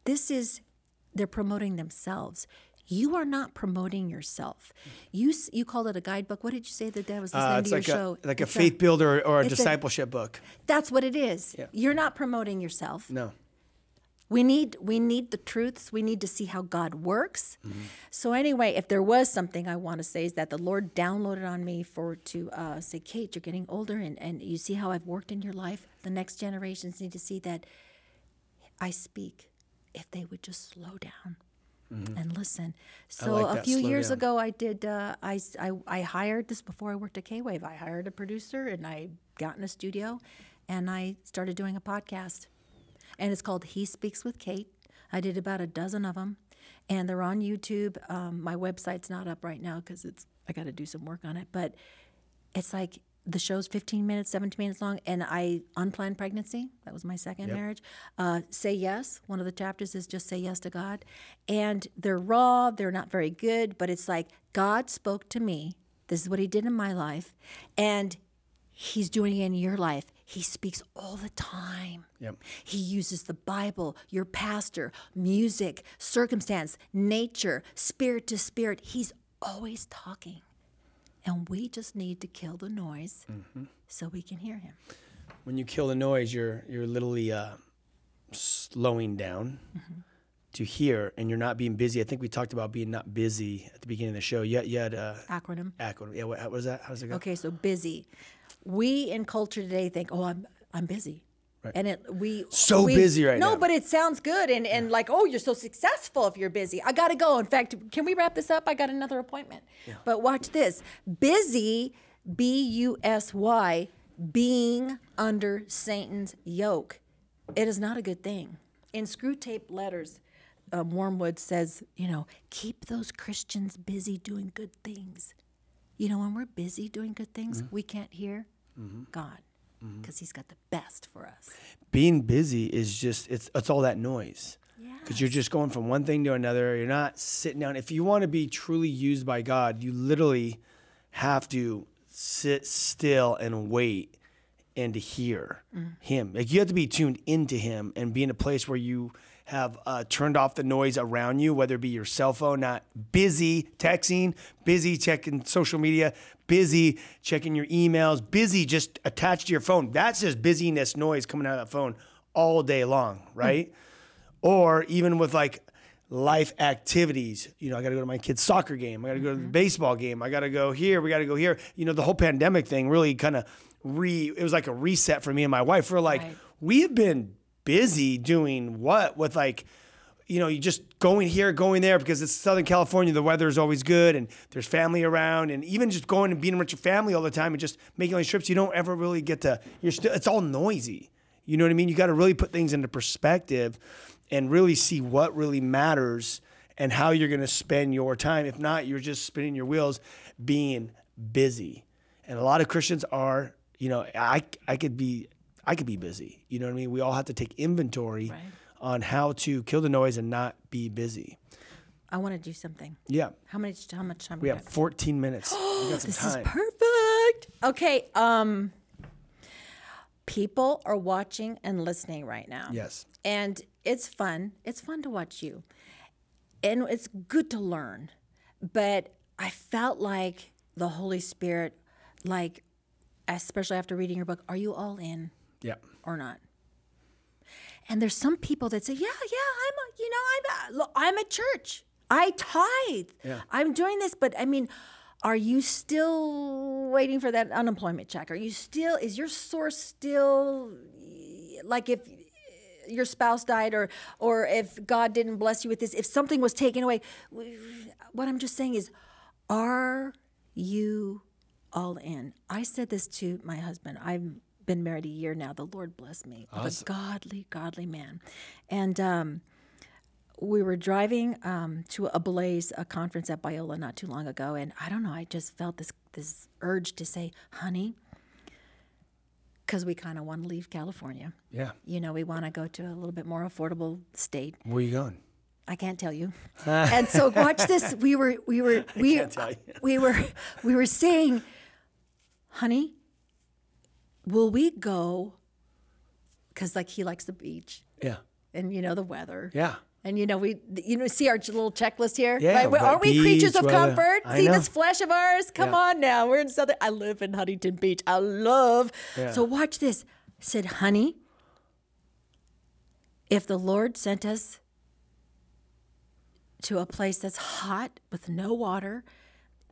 This is they're promoting themselves. You are not promoting yourself. You s- you called it a guidebook. What did you say that that was listening Uh, to your like show? a, like a It's faith builder or a it's a- discipleship book. That's what it is. You're not promoting yourself. No. We need we need the truths. We need to see how God works. So anyway, if there was something I want to say is that the Lord downloaded on me for to uh, say, Kate, you're getting older, and and you see how I've worked in your life. The next generations need to see that I speak. If they would just slow down and listen. So like a few years down. ago, I did. Uh, I, I I hired this before I worked at K Wave. I hired a producer and I got in a studio, and I started doing a podcast and it's called He Speaks with Kate. I did about a dozen of them, and they're on YouTube. Um, my website's not up right now because it's I got to do some work on it, but it's like the show's 15 minutes, 17 minutes long, and I unplanned pregnancy. That was my second marriage. Uh, say yes. One of the chapters is just say yes to God, and they're raw. They're not very good, but it's like God spoke to me. This is what He did in my life, and He's doing it in your life. He speaks all the time. Yep. He uses the Bible, your pastor, music, circumstance, nature, spirit to spirit. He's always talking. And we just need to kill the noise so we can hear him. When you kill the noise, you're you're literally uh, slowing down Mm-hmm. to hear, and you're not being busy. I think we talked about being not busy at the beginning of the show. You had, you had uh, Acronym. acronym. Yeah, what, what was that? How does it go? Okay, so busy. We in culture today think, oh, I'm I'm busy. And it we So we- busy right no, now. No, but it sounds good and and like oh you're so successful if you're busy. I gotta go. In fact, can we wrap this up? I got another appointment. But watch this. Busy, B U S Y, being under Satan's yoke. It is not a good thing. In Screwtape Letters, um, Wormwood says, you know, keep those Christians busy doing good things. You know, when we're busy doing good things, Mm-hmm. we can't hear Mm-hmm. God mm-hmm. because He's got the best for us. being busy is just it's it's all that noise. Because you're just going from one thing to another. You're not sitting down. If you want to be truly used by god you literally have to sit still and wait and to hear mm. him. Like you have to be tuned into him and be in a place where you have uh, turned off the noise around you, whether it be your cell phone, not busy texting, busy checking social media, busy checking your emails, busy just attached to your phone. That's just busyness noise coming out of that phone all day long, right? Or even with like life activities. You know, I got to go to my kid's soccer game. I got to go to the baseball game. I got to go here. We got to go here. You know, the whole pandemic thing really kind of re. It was like a reset for me and my wife. We're like, Right. we have been busy doing what with like. You know, you just going here, going there because it's Southern California. The weather is always good, and there's family around, and even just going and being with your family all the time, and just making these trips. You don't ever really get to. You're still. It's all noisy. You know what I mean? You got to really put things into perspective and really see what really matters and how you're going to spend your time. If not, you're just spinning your wheels being busy. And a lot of Christians are, you know, I I could be I could be busy. You know what I mean? We all have to take inventory Right. on how to kill the noise and not be busy. I want to do something. Yeah. How much? How much time We we have got? 14 minutes. we got some This is perfect. Okay. Um, people are watching and listening right now. Yes. And it's fun. It's fun to watch you. And it's good to learn. But I felt like the Holy Spirit, like, especially after reading your book, are you all in Yeah. or not? And there's some people that say, yeah, yeah, I'm, a, you know, I'm, a, look, I'm at church. I tithe. Yeah. I'm doing this, but I mean, are you still waiting for that unemployment check? Are you still? Is your source still like if your spouse died or or if God didn't bless you with this? If something was taken away, what I'm just saying is, are you all in? I said this to my husband. I've been married a year now. The Lord bless me with a godly, godly man, and um, we were driving um, to a Blaze a conference at Biola not too long ago, and I don't know. I just felt this this urge to say, "Honey," because we kind of want to leave California. Yeah. You know, we want to go to a little bit more affordable state. Where are you going? I can't tell you. and so watch this. We were we were we can't tell you. we were we were saying, honey, will we go? Because like he likes the beach Yeah. and you know the weather. Yeah. And you know we you know see our little checklist here. Yeah, right? Aren't we creatures of weather. comfort? I See know. this flesh of ours. Come Yeah. on now, we're in southern. I live in Huntington Beach. I love. Yeah. So watch this. I said, honey, if the Lord sent us to a place that's hot with no water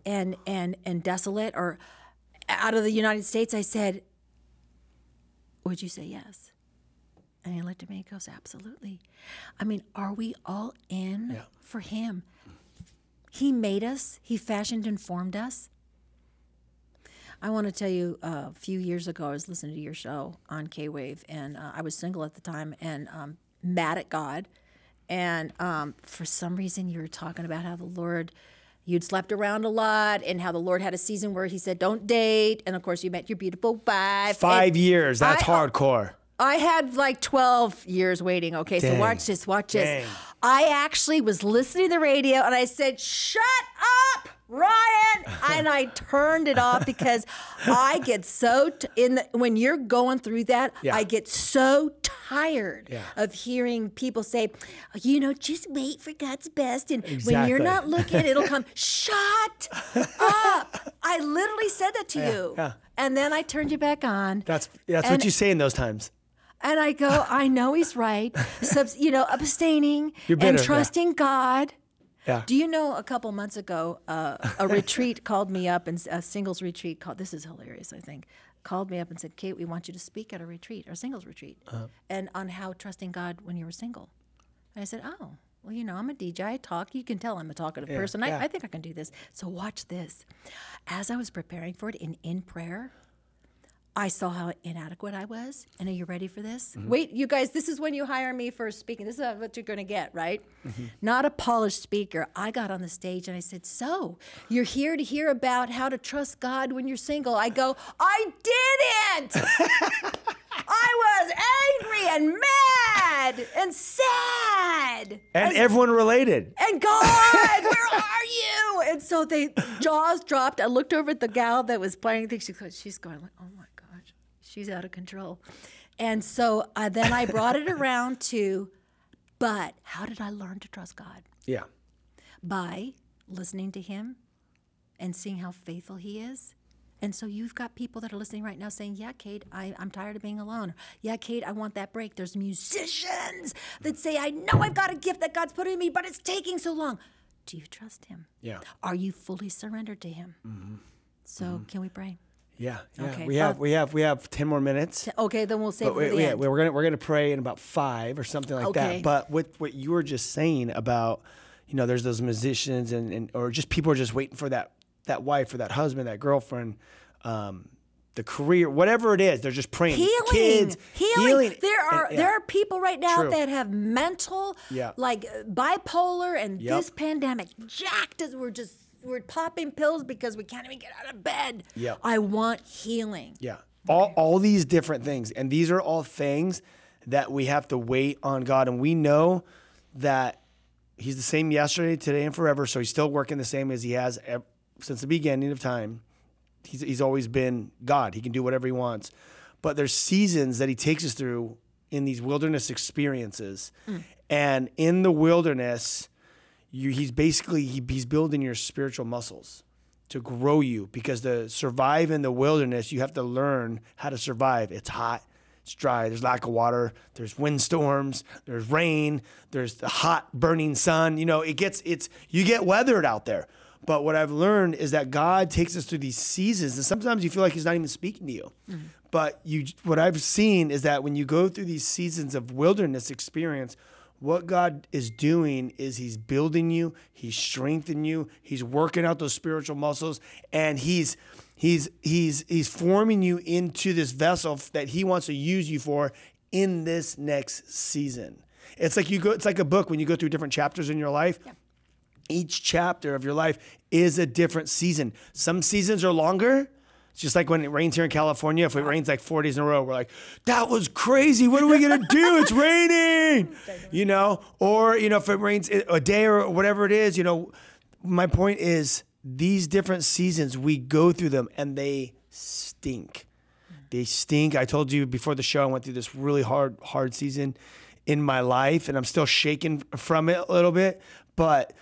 and and and desolate or out of the United States, I said, would you say yes? And he looked at me and goes, Absolutely. I mean, are we all in Yeah. for him? He made us, he fashioned and formed us. I want to tell you, uh, a few years ago, I was listening to your show on K Wave, and uh, I was single at the time and um, mad at God. And um, for some reason, you were talking about how the Lord, you'd slept around a lot, and how the Lord had a season where He said, "Don't date." And of course, you met your beautiful wife. Five and years. That's I- uh, hardcore. I had like 12 years waiting. Okay, so watch this, watch this. I actually was listening to the radio and I said, Shut up, Ryan. and I turned it off because I get so, t- in the, when you're going through that, Yeah. I get so tired Yeah. of hearing people say, You know, just wait for God's best. And when you're not looking, it'll come. Shut up. I literally said that to you. yeah. And then I turned you back on. That's that's And- what you say in those times. And I go, I know he's right. Subs, you know, abstaining bitter, and trusting God. Yeah. Do you know a couple months ago, uh, a retreat called me up, and a singles retreat called, this is hilarious, I think, called me up and said, Kate, we want you to speak at a retreat, our singles retreat, Uh-huh. and on how trusting God when you were single. And I said, oh, well, you know, I'm a DJ, I talk. You can tell I'm a talkative person. yeah. I, I think I can do this. So watch this. As I was preparing for it in, in prayer, I saw how inadequate I was. And are you ready for this? Mm-hmm. Wait, you guys, this is when you hire me for speaking. This is what you're going to get, right? Mm-hmm. Not a polished speaker. I got on the stage and I said, So, you're here to hear about how to trust God when you're single. I go, I didn't. I was angry and mad and sad. And everyone related. And God, where are you? and so they jaws dropped. I looked over at the gal that was playing things. She she's going like, oh my she's out of control. And so uh, then I brought it around to, but how did I learn to trust God? Yeah. By listening to Him and seeing how faithful He is. And so you've got people that are listening right now saying, Yeah, Kate, I, I'm tired of being alone. Yeah, Kate, I want that break. There's musicians that say, I know I've got a gift that God's put in me, but it's taking so long. Do you trust Him? Yeah. Are you fully surrendered to Him? So can we pray? Yeah. Yeah. Okay, We have uh, we have we have ten more minutes. Okay, then we'll save But We, we we're gonna we're gonna pray in about five or something like Okay. that. But with what you were just saying about, you know, there's those musicians and, and or just people are just waiting for that that wife or that husband, that girlfriend, um, the career, whatever it is. They're just praying. healing, Kids, healing. There And- are yeah. there are people right now True. that have mental, Yeah. like bipolar, and Yep. this pandemic jacked us. We're just we're popping pills because we can't even get out of bed. Yeah. I want healing. Yeah. All, all these different things. And these are all things that we have to wait on God. And we know that He's the same yesterday, today, and forever. So He's still working the same as He has ev- since the beginning of time. He's, he's always been God. He can do whatever He wants. But there's seasons that He takes us through in these wilderness experiences. Mm. And in the wilderness, you, He's basically he, He's building your spiritual muscles to grow you because to survive in the wilderness, you have to learn how to survive. It's hot, it's dry, there's lack of water, there's windstorms, there's rain, there's the hot burning sun. You know, it gets it's you get weathered out there. But what I've learned is that God takes us through these seasons, and sometimes you feel like He's not even speaking to you. Mm-hmm. But you, what I've seen is that when you go through these seasons of wilderness experience, what God is doing is He's building you, He's strengthening you, He's working out those spiritual muscles, and He's He's He's He's forming you into this vessel that He wants to use you for in this next season. It's like you go. It's like a book when you go through different chapters in your life. Each chapter of your life is a different season. Some seasons are longer. Just like when it rains here in California. If it rains like four days in a row, we're like, that was crazy. What are we going to do? It's raining. You know, or, you know, if it rains a day or whatever it is, you know, my point is these different seasons, we go through them and they stink. Mm. They stink. I told you before the show, I went through this really hard, hard season in my life, and I'm still shaken from it a little bit. But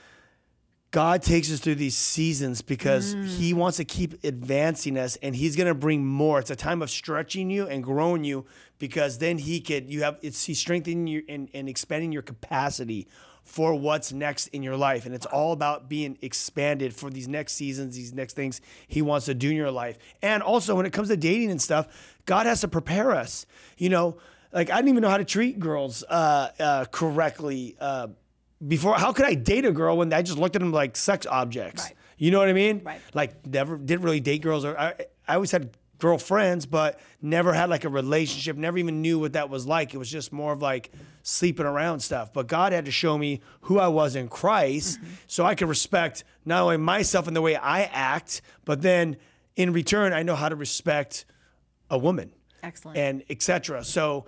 God takes us through these seasons because He wants to keep advancing us, and He's going to bring more. It's a time of stretching you and growing you because then He could you have it's He's strengthening you and, and expanding your capacity for what's next in your life, and it's all about being expanded for these next seasons, these next things He wants to do in your life. And also, when it comes to dating and stuff, God has to prepare us. You know, like I didn't even know how to treat girls uh, uh, correctly. Uh, before how could I date a girl when I just looked at them like sex objects? Right. You know what I mean? Right. Like never didn't really date girls or I, I always had girlfriends, but never had like a relationship, never even knew what that was like. It was just more of like sleeping around stuff. But God had to show me who I was in Christ mm-hmm. so I could respect not only myself and the way I act, but then in return I know how to respect a woman Excellent. and etc. So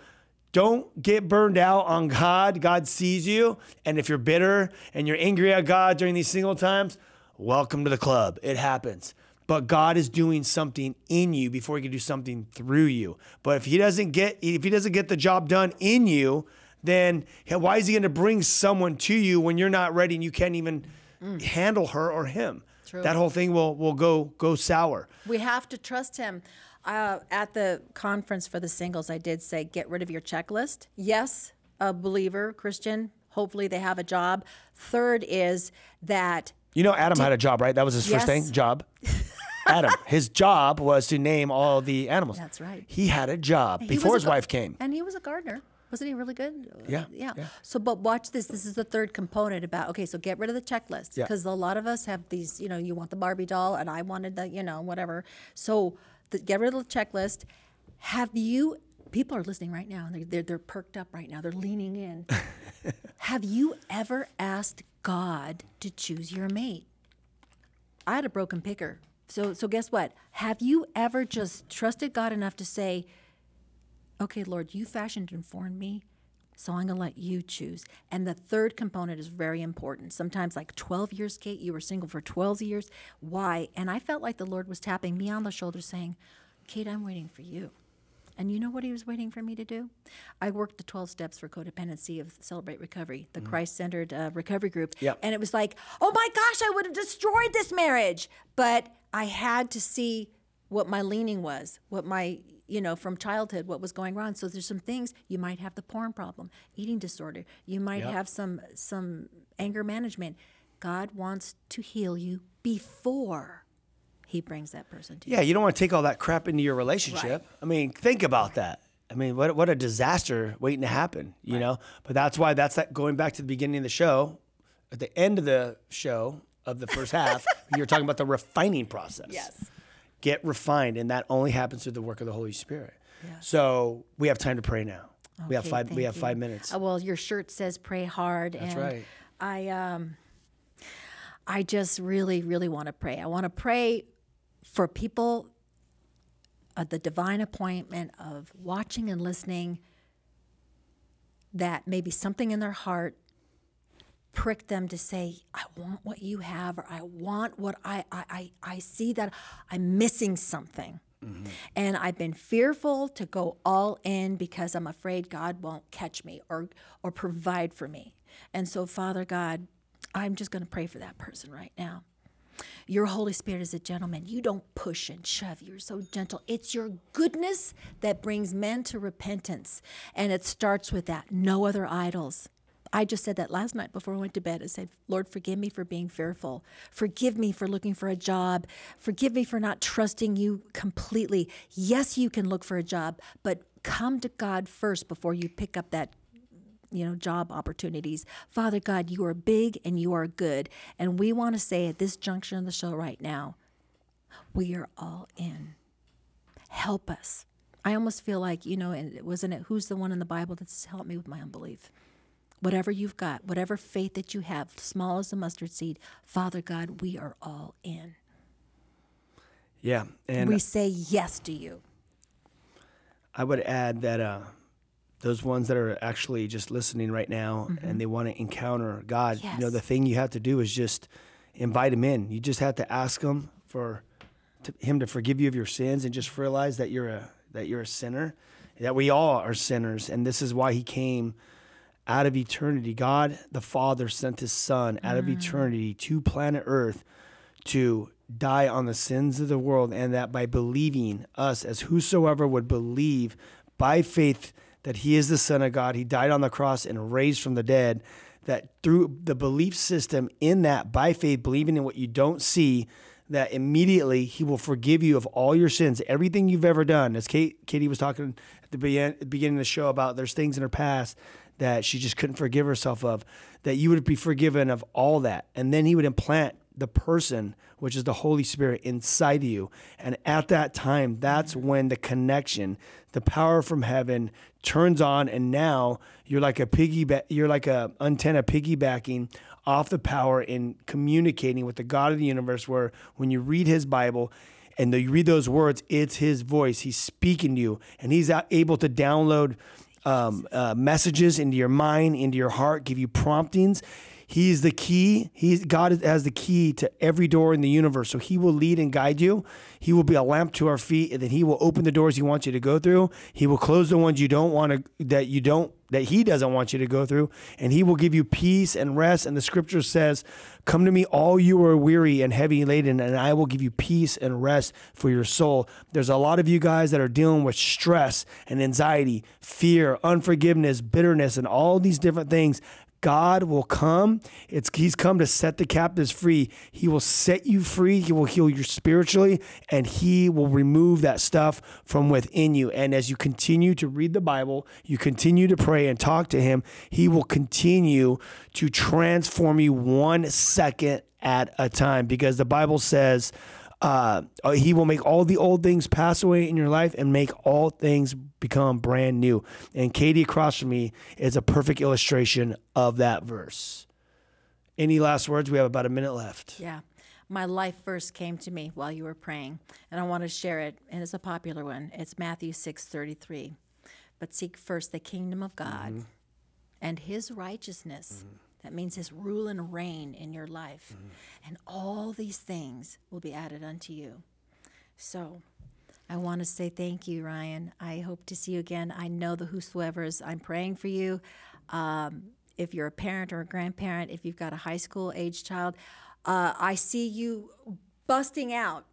don't get burned out on God. God sees you. And if you're bitter and you're angry at God during these single times, welcome to the club. It happens. But God is doing something in you before he can do something through you. But if he doesn't get if he doesn't get the job done in you, then why is he going to bring someone to you when you're not ready and you can't even mm. handle her or him? True. That whole thing will will go go sour. We have to trust him. Uh, at the conference for the singles, I did say, get rid of your checklist. Yes, a believer, Christian, hopefully they have a job. Third is that You know, Adam had a job, right? That was his first Yes. thing, job. Adam, his job was to name all the animals. That's right. He had a job he before his gar- wife came. And he was a gardener. Wasn't he really good? Yeah, yeah. yeah. So, but watch this. This is the third component about, okay, so get rid of the checklist. Yeah. Because a lot of us have these, you know, you want the Barbie doll and I wanted the, you know, whatever. So the, get rid of the checklist. Have you, people are listening right now and they're, they're, they're perked up right now. They're leaning in. have you ever asked God to choose your mate? I had a broken picker. So, so guess what? Have you ever just trusted God enough to say, okay, Lord, you fashioned and formed me. So I'm going to let you choose. And the third component is very important. Sometimes, like 12 years, Kate, you were single for 12 years. Why? And I felt like the Lord was tapping me on the shoulder saying, Kate, I'm waiting for you. And you know what he was waiting for me to do? I worked the 12 steps for codependency of Celebrate Recovery, the Christ centered uh, recovery group. Yep. And it was like, oh my gosh, I would have destroyed this marriage. But I had to see what my leaning was, what my, you know, from childhood, what was going wrong. So there's some things you might have the porn problem, eating disorder. You might Yep. have some some anger management. God wants to heal you before he brings that person to you. Yeah, you don't want to take all that crap into your relationship. I mean, think about that. I mean, what what a disaster waiting to happen, you know? But that's why that's that going back to the beginning of the show, at the end of the show of the first half, you're talking about the refining process. Yes. Get refined, and that only happens through the work of the Holy Spirit. Yes. So we have time to pray now. we have five we have you. five minutes. Uh, well, your shirt says "Pray hard," That's and right. I um, I just really, really want to pray. I want to pray for people. Uh, the divine appointment of watching and listening. That maybe something in their heart prick them to say, I want what you have, or I want what I I, I, I see that I'm missing something. Mm-hmm. And I've been fearful to go all in because I'm afraid God won't catch me or or provide for me. And so Father God, I'm just going to pray for that person right now. Your Holy Spirit is a gentleman. You don't push and shove. You're so gentle. It's your goodness that brings men to repentance. And it starts with that no other idols. I just said that last night before I went to bed. I said, Lord, forgive me for being fearful. Forgive me for looking for a job. Forgive me for not trusting you completely. Yes, you can look for a job, but come to God first before you pick up that you know, job opportunities. Father God, you are big and you are good. And we want to say at this junction of the show right now, we are all in. Help us. I almost feel like, you know, and wasn't it who's the one in the Bible that says, help me with my unbelief? Whatever you've got, whatever faith that you have, small as a mustard seed, Father God, we are all in. yeah, and we say yes to you. I would add that uh, those ones that are actually just listening right now and they want to encounter God, you know, the thing you have to do is just invite Him in. You just have to ask Him for to, Him to forgive you of your sins and just realize that you're a that you're a sinner, that we all are sinners, and this is why He came out of eternity. God the Father sent His Son out of mm. eternity to planet Earth to die on the sins of the world, and that by believing us, as whosoever would believe by faith that he is the Son of God, he died on the cross and raised from the dead, that through the belief system in that, by faith, believing in what you don't see, that immediately he will forgive you of all your sins, everything you've ever done. As Kate, Katie was talking at the beginning of the show about there's things in her past that she just couldn't forgive herself of, that you would be forgiven of all that. And then he would implant the person, which is the Holy Spirit, inside of you. And at that time, that's mm-hmm. when the connection, the power from heaven turns on. And now you're like a piggyback, you're like a antenna piggybacking off the power in communicating with the God of the universe, where when you read his Bible, and you read those words, it's his voice. He's speaking to you, and he's able to download um, uh, messages into your mind, into your heart, give you promptings. He's the key. He's God has the key to every door in the universe. So He will lead and guide you. He will be a lamp to our feet, and then He will open the doors He wants you to go through. He will close the ones you don't want to that you don't that He doesn't want you to go through, and He will give you peace and rest. And the Scripture says, "Come to me, all you are weary and heavy laden, and I will give you peace and rest for your soul." There's a lot of you guys that are dealing with stress and anxiety, fear, unforgiveness, bitterness, and all these different things. God will come. It's He's come to set the captives free. He will set you free. He will heal you spiritually, and He will remove that stuff from within you. And as you continue to read the Bible, you continue to pray and talk to Him, He will continue to transform you one second at a time. Because the Bible says, uh, uh, he will make all the old things pass away in your life and make all things become brand new. And Katie across from me is a perfect illustration of that verse. Any last words? We have about a minute left. Yeah. My life verse came to me while you were praying, and I want to share it, and it's a popular one. It's Matthew 6 33. But seek first the kingdom of God and his righteousness. That means his rule and reign in your life. And all these things will be added unto you. So I want to say thank you, Ryan. I hope to see you again. I know the whosoever's. I'm praying for you. Um, if you're a parent or a grandparent, if you've got a high school age child, uh, I see you busting out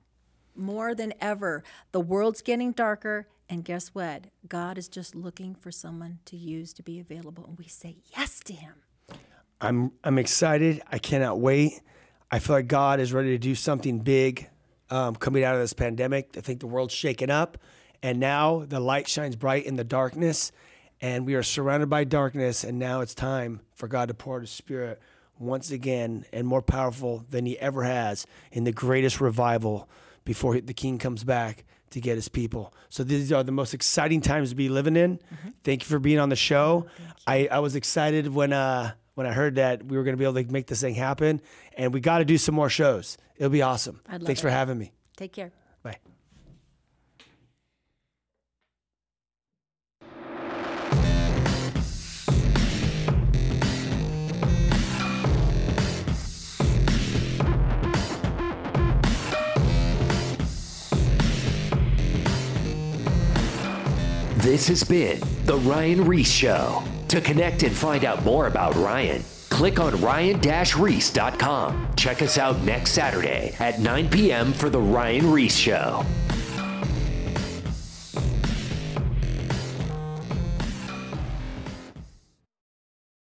more than ever. The world's getting darker, and guess what? God is just looking for someone to use to be available, and we say yes to Him. I'm I'm excited. I cannot wait. I feel like God is ready to do something big um, coming out of this pandemic. I think the world's shaken up, and now the light shines bright in the darkness, and we are surrounded by darkness. And now it's time for God to pour out His Spirit once again and more powerful than He ever has in the greatest revival before the King comes back to get His people. So these are the most exciting times to be living in. Thank you for being on the show. I, I was excited when. Uh, when I heard that we were going to be able to make this thing happen, and we got to do some more shows. It'll be awesome. I'd love Thanks for having me. Take care. Bye. This has been The Ryan Ries Show. To connect and find out more about Ryan, click on ryan-reese.com. Check us out next Saturday at 9 p.m. for The Ryan Ries Show.